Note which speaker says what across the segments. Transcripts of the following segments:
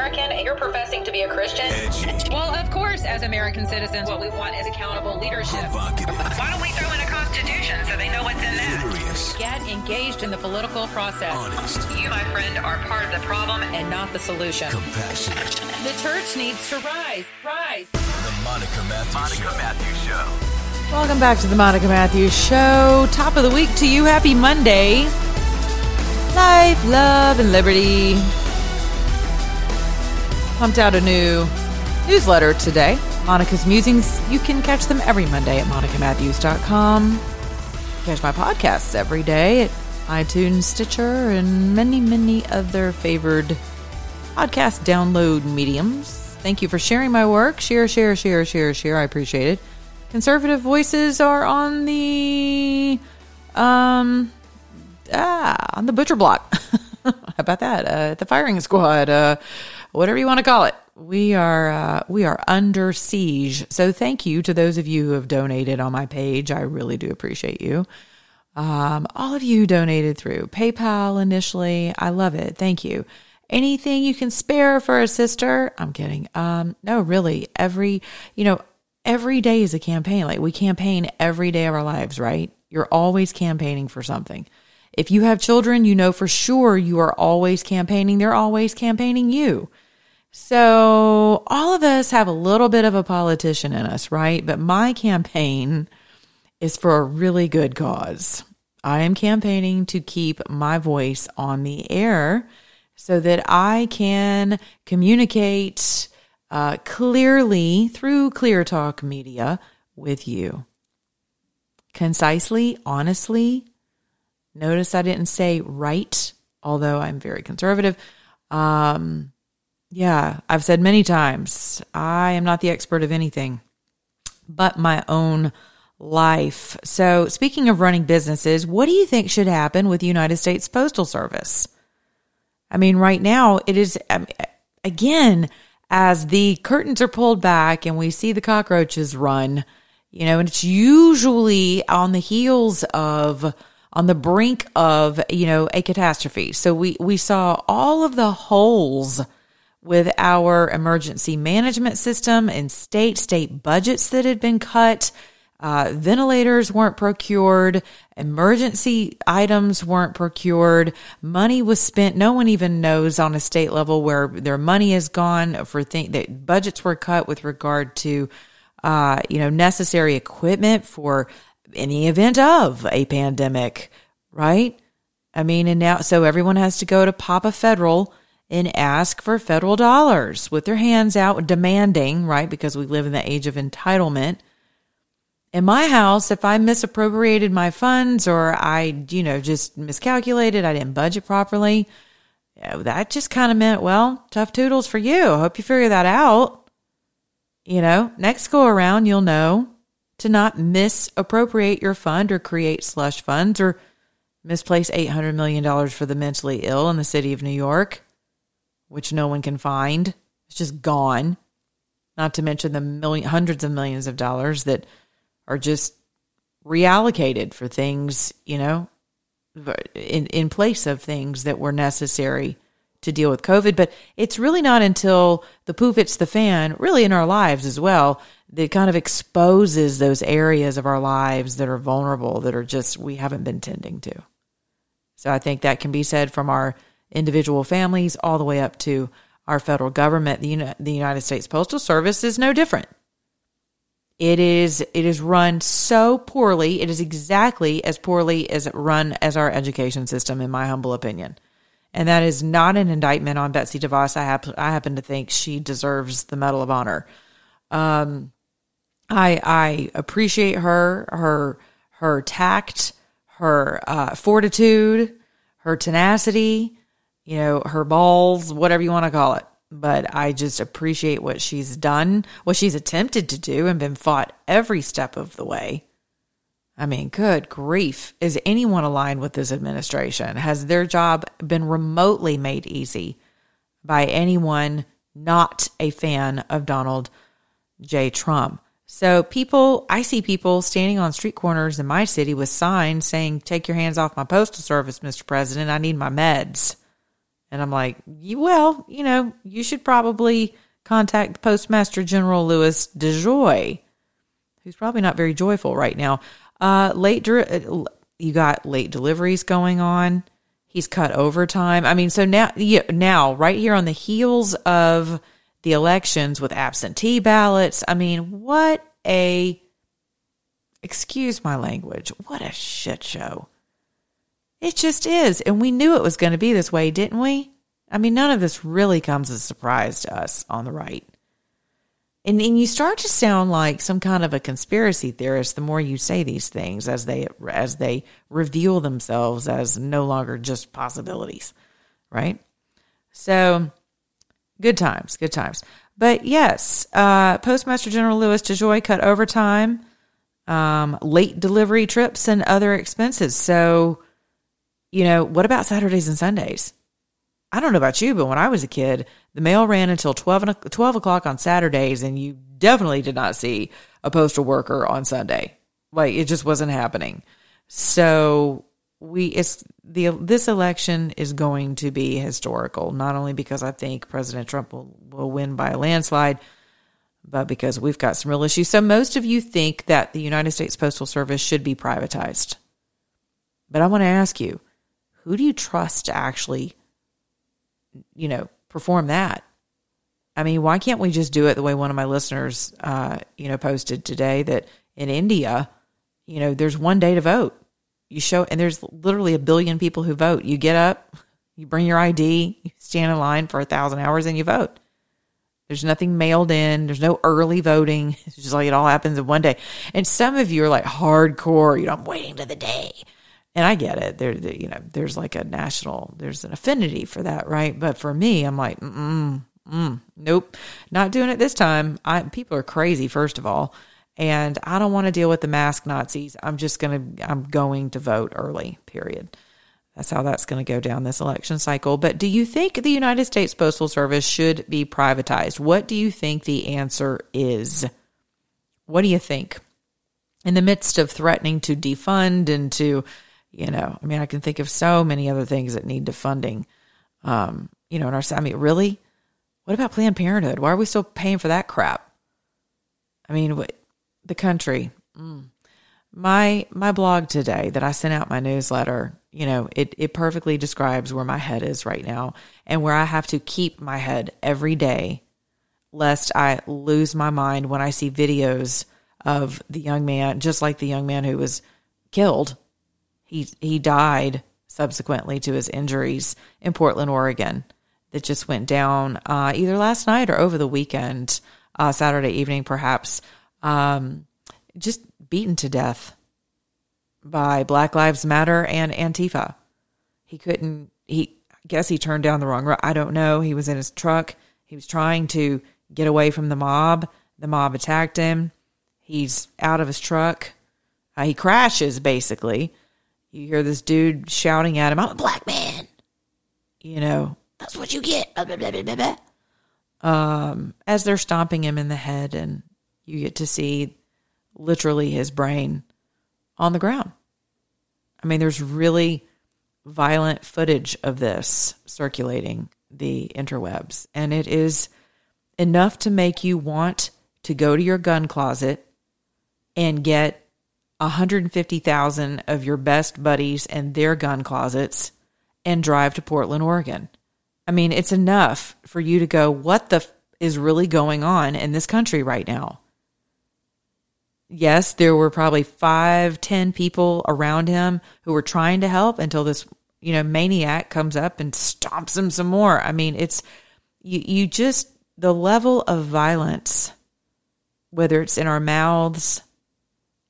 Speaker 1: American and you're professing to be a Christian, well, of course, as American citizens, what we want is accountable leadership. Why don't we throw in a constitution so they know what's in that?
Speaker 2: Curious.
Speaker 1: Get engaged in the political process.
Speaker 2: Honest.
Speaker 1: You, my friend, are part of the problem and not the solution.
Speaker 2: Compassionate.
Speaker 1: The church needs to rise, rise.
Speaker 2: The Monica Matthews
Speaker 3: Monica
Speaker 2: Show.
Speaker 3: Matthews Show.
Speaker 4: Welcome back to the Monica Matthews Show. Top of the week to you. Happy Monday. Life, love, and liberty. Pumped out a new newsletter today. Monica's Musings. You can catch them every Monday at monicamatthews.com. Catch my podcasts every day at iTunes, Stitcher, and many, many other favored podcast download mediums. Thank you for sharing my work. Share, share, share, share, share. I appreciate it. Conservative voices are on the um ah on the butcher block. How about that? Uh, the firing squad, uh, whatever you want to call it. We are uh, we are under siege. So thank you to those of you who have donated on my page. I really do appreciate you. Um, all of you donated through PayPal initially. I love it. Thank you. Anything you can spare for a sister? I'm kidding. Um, no, really. Every you know, every day is a campaign. Like we campaign every day of our lives, right? You're always campaigning for something. If you have children, you know for sure you are always campaigning. They're always campaigning you. So all of us have a little bit of a politician in us, right? But my campaign is for a really good cause. I am campaigning to keep my voice on the air so that I can communicate uh, clearly through Clear Talk Media with you. Concisely, honestly. Notice I didn't say right, although I'm very conservative. Um, yeah, I've said many times, I am not the expert of anything but my own life. So, speaking of running businesses, what do you think should happen with the United States Postal Service? I mean, right now, it is, um, again, as the curtains are pulled back and we see the cockroaches run, you know, and it's usually on the heels of, on the brink of, you know, a catastrophe. So we, we saw all of the holes with our emergency management system and state, state budgets that had been cut. Uh, ventilators weren't procured, emergency items weren't procured, money was spent. No one even knows on a state level where their money is gone for things that budgets were cut with regard to, uh, you know, necessary equipment for any event of a pandemic, right? I mean, and now, so everyone has to go to Papa Federal and ask for federal dollars with their hands out, demanding, right? Because we live in the age of entitlement in my house, if I misappropriated my funds or I, you know, just miscalculated, I didn't budget properly, that just kind of meant, well, tough toodles for you. I hope you figure that out. You know, next go around, you'll know to not misappropriate your fund or create slush funds or misplace $800 million for the mentally ill in the city of New York, which no one can find. It's just gone. Not to mention the million, hundreds of millions of dollars that are just reallocated for things, you know, in, in place of things that were necessary to deal with COVID. But it's really not until the poop hits the fan, really in our lives as well, that kind of exposes those areas of our lives that are vulnerable, that are just, we haven't been tending to. So I think that can be said from our individual families all the way up to our federal government. The, the United States Postal Service is no different. It is it is run so poorly. It is exactly as poorly as run as our education system, in my humble opinion. And that is not an indictment on Betsy DeVos. I, hap- I happen to think she deserves the Medal of Honor. Um, I I appreciate her her her tact, her uh, fortitude, her tenacity, you know, her balls, whatever you want to call it. But I just appreciate what she's done, what she's attempted to do, and been fought every step of the way. I mean, good grief. Is anyone aligned with this administration? Has their job been remotely made easy by anyone not a fan of Donald J. Trump? So people, I see people standing on street corners in my city with signs saying, take your hands off my postal service, Mr. President. I need my meds. And I'm like, "You well, you know, you should probably contact Postmaster General Louis DeJoy, who's probably not very joyful right now. Uh, late, uh, you got late deliveries going on. He's cut overtime. I mean, so now, yeah, now, right here on the heels of the elections with absentee ballots. I mean, what a, excuse my language, what a shit show. It just is. And we knew it was going to be this way, didn't we? I mean, none of this really comes as a surprise to us on the right. And, and you start to sound like some kind of a conspiracy theorist the more you say these things as they as they reveal themselves as no longer just possibilities, right? So Good times, good times. But yes, uh, Postmaster General Louis DeJoy cut overtime, um, late delivery trips, and other expenses. So, you know, what about Saturdays and Sundays? I don't know about you, but when I was a kid, the mail ran until 12, 12 o'clock on Saturdays, and you definitely did not see a postal worker on Sunday. Like, it just wasn't happening. So, we it's the this election is going to be historical not only because I think President Trump will, will win by a landslide but because we've got some real issues so most of you think that the United States Postal Service should be privatized but I want to ask you who do you trust to actually you know perform that I mean why can't we just do it the way one of my listeners uh you know posted today that in India you know there's one day to vote you show, and there's literally a billion people who vote. You get up, you bring your ID, you stand in line for a thousand hours, and you vote. There's nothing mailed in. There's no early voting. It's just like it all happens in one day. And some of you are like hardcore. You know, I'm waiting to the day, and I get it. There, you know, there's like a national, there's an affinity for that, right? But for me, I'm like, mm, mm, nope, not doing it this time. I people are crazy. First of all, and I don't want to deal with the mask Nazis. I'm just to, I'm going to vote early, period. That's how that's going to go down this election cycle. But do you think the United States Postal Service should be privatized? What do you think the answer is? What do you think? In the midst of threatening to defund and to, you know, I mean, I can think of so many other things that need defunding. Um, you know, in our, I mean, really? What about Planned Parenthood? Why are we still paying for that crap? I mean, what, the country. Mm. My my blog today that I sent out my newsletter, you know, it it perfectly describes where my head is right now and where I have to keep my head every day lest I lose my mind when I see videos of the young man, just like the young man who was killed. He he died subsequently to his injuries in Portland, Oregon. That just went down uh, either last night or over the weekend, uh, Saturday evening, perhaps um, just beaten to death by Black Lives Matter and Antifa. He couldn't, he, I guess he turned down the wrong road. I don't know. He was in his truck. He was trying to get away from the mob. The mob attacked him. He's out of his truck. Uh, he crashes, basically. You hear this dude shouting at him, I'm a black man. You know, that's what you get. Blah, blah, blah, um, as they're stomping him in the head and you get to see literally his brain on the ground. I mean, there's really violent footage of this circulating the interwebs, and it is enough to make you want to go to your gun closet and get 150,000 of your best buddies and their gun closets and drive to Portland, Oregon. I mean, it's enough for you to go, what the f- is really going on in this country right now? yes, there were probably five, ten people around him who were trying to help until this you know, maniac comes up and stomps him some more. I mean, it's you you just the level of violence, whether it's in our mouths,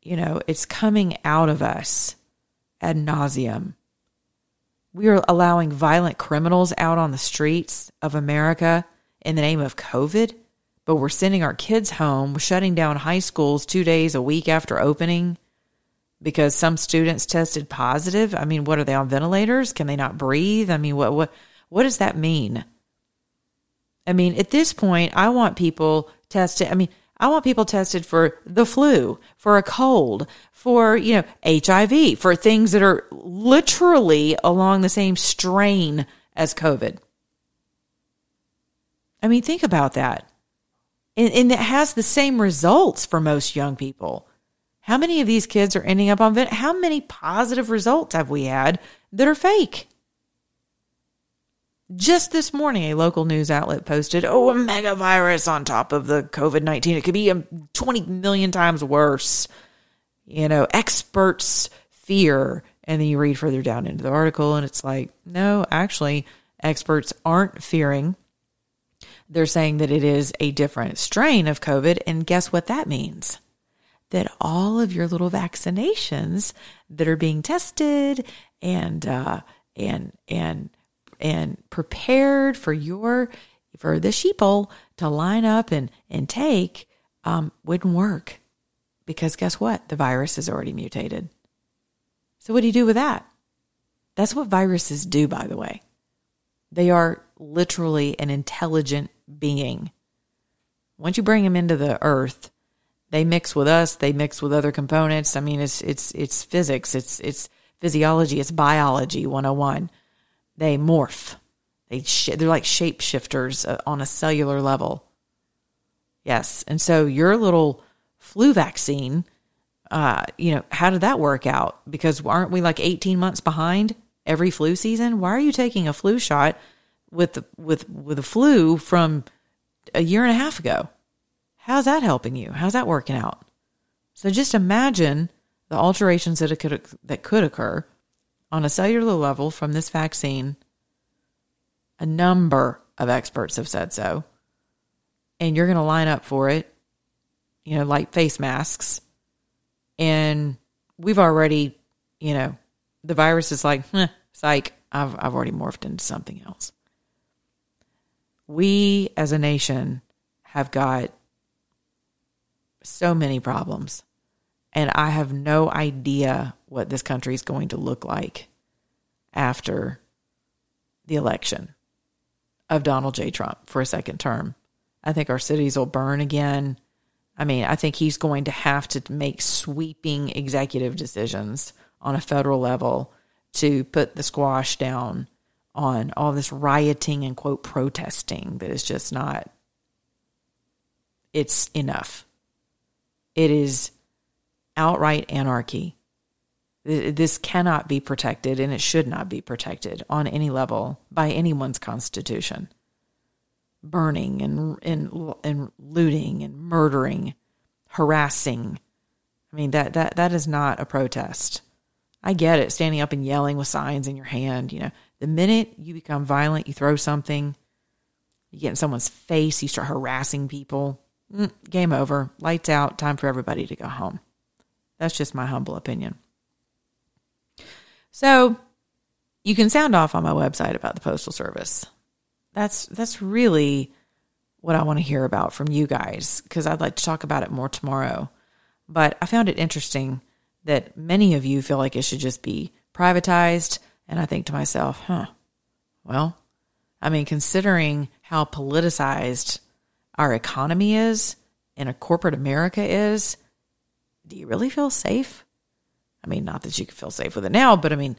Speaker 4: you know, it's coming out of us ad nauseum. We are allowing violent criminals out on the streets of America in the name of COVID, but we're sending our kids home, shutting down high schools two days a week after opening because some students tested positive. I mean, what are they on ventilators? Can they not breathe? I mean, what what what does that mean? I mean, at this point, I want people tested. I mean, I want people tested for the flu, for a cold, for, you know, HIV, for things that are literally along the same strain as COVID. I mean, think about that. And, and it has the same results for most young people. How many of these kids are ending up on vent? How many positive results have we had that are fake? Just this morning, a local news outlet posted, oh, a mega virus on top of the COVID 19. It could be 20 million times worse. You know, experts fear. And then you read further down into the article, and it's like, no, actually, experts aren't fearing. They're saying that it is a different strain of COVID. And guess what that means? That all of your little vaccinations that are being tested and, uh, and, and, and prepared for your for the sheeple to line up and and take um, wouldn't work. Because guess what? The virus is already mutated. So what do you do with that? That's what viruses do by the way. They are literally an intelligent being. Once you bring them into the earth they mix with us they mix with other components. I mean it's it's it's physics it's it's physiology it's biology 101 they morph. They sh- they're like shapeshifters uh, on a cellular level. Yes, and so your little flu vaccine, uh, you know, how did that work out? Because aren't we like eighteen months behind every flu season? Why are you taking a flu shot with with with a flu from a year and a half ago? How's that helping you? How's that working out? So just imagine the alterations that could that could occur on a cellular level from this vaccine. A number of experts have said so. And you're going to line up for it, you know, like face masks. And we've already, you know, the virus is like, eh, psych, I've, I've already morphed into something else. We as a nation have got so many problems. And I have no idea what this country is going to look like after the election of Donald J. Trump for a second term. I think our cities will burn again. I mean, I think he's going to have to make sweeping executive decisions on a federal level to put the squash down on all this rioting and quote protesting that is just not it's enough. It is outright anarchy. This cannot be protected and it should not be protected on any level by anyone's constitution. Burning and, and, and looting and murdering, harassing. I mean, that, that, that is not a protest. I get it, standing up and yelling with signs in your hand. You know, the minute you become violent, you throw something, you get in someone's face, you start harassing people, mm, game over, lights out, time for everybody to go home. That's just my humble opinion. So you can sound off on my website about the Postal Service. That's that's really what I want to hear about from you guys because I'd like to talk about it more tomorrow. But I found it interesting that many of you feel like it should just be privatized. And I think to myself, huh, well, I mean, considering how politicized our economy is and a corporate America is, do you really feel safe? I mean, not that you can feel safe with it now, but I mean,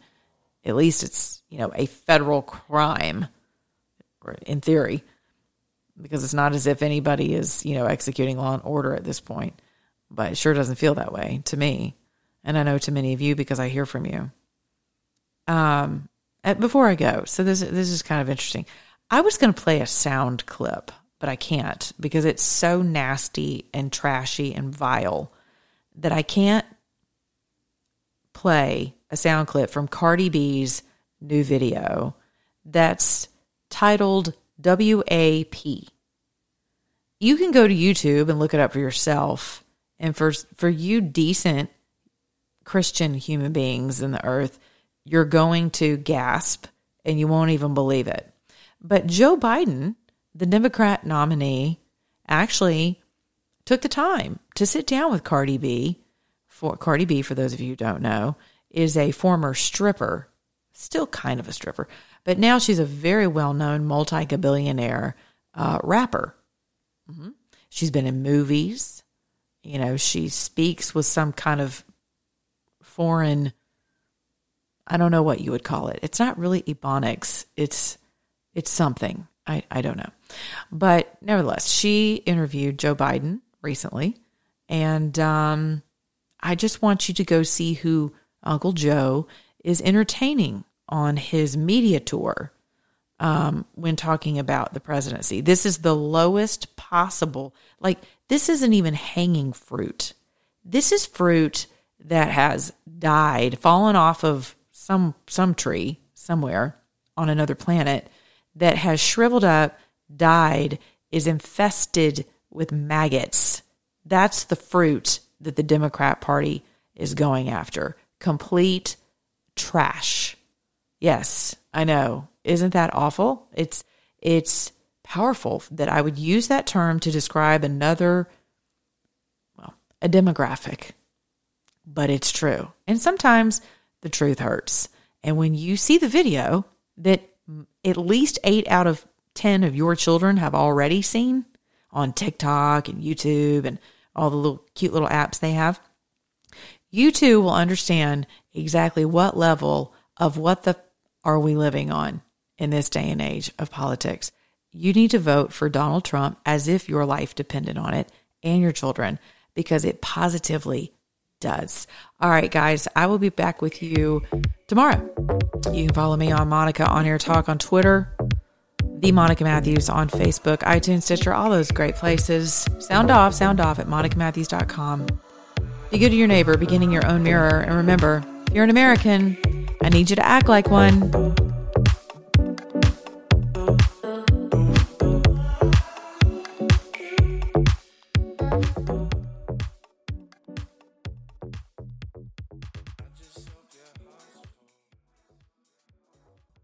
Speaker 4: at least it's, you know, a federal crime in theory, because it's not as if anybody is, you know, executing law and order at this point. But it sure doesn't feel that way to me. And I know to many of you because I hear from you. Um, before I go, so this this is kind of interesting. I was going to play a sound clip, but I can't because it's so nasty and trashy and vile that I can't play a sound clip from Cardi B's new video that's titled WAP. You can go to YouTube and look it up for yourself. And for for you decent Christian human beings in the earth, you're going to gasp and you won't even believe it. But Joe Biden, the Democrat nominee, actually took the time to sit down with Cardi B. For Cardi B, for those of you who don't know, is a former stripper, still kind of a stripper, but now she's a very well known multi billionaire uh, rapper. Mm-hmm. She's been in movies. You know, she speaks with some kind of foreign, I don't know what you would call it. It's not really ebonics. It's it's something. I, I don't know. But nevertheless, she interviewed Joe Biden recently. And um, I just want you to go see who Uncle Joe is entertaining on his media tour um, when talking about the presidency. This is the lowest possible, like, this isn't even hanging fruit. This is fruit that has died, fallen off of some some tree somewhere on another planet that has shriveled up, died, is infested with maggots. That's the fruit that the Democrat Party is going after. Complete trash. Yes, I know. Isn't that awful? It's it's powerful that I would use that term to describe another well, a demographic. But it's true. And sometimes the truth hurts. And when you see the video that at least 8 out of 10 of your children have already seen on TikTok and YouTube and all the little cute little apps they have, you too will understand exactly what level of what the are we living on in this day and age of politics. You need to vote for Donald Trump as if your life depended on it and your children because it positively does. All right, guys, I will be back with you tomorrow. You can follow me on Monica On Air Talk on Twitter, the Monica Matthews on Facebook, iTunes, Stitcher, all those great places. Sound off, sound off at monicamatthews.com. Be good to your neighbor, beginning your own mirror. And remember, you're an American. I need you to act like one.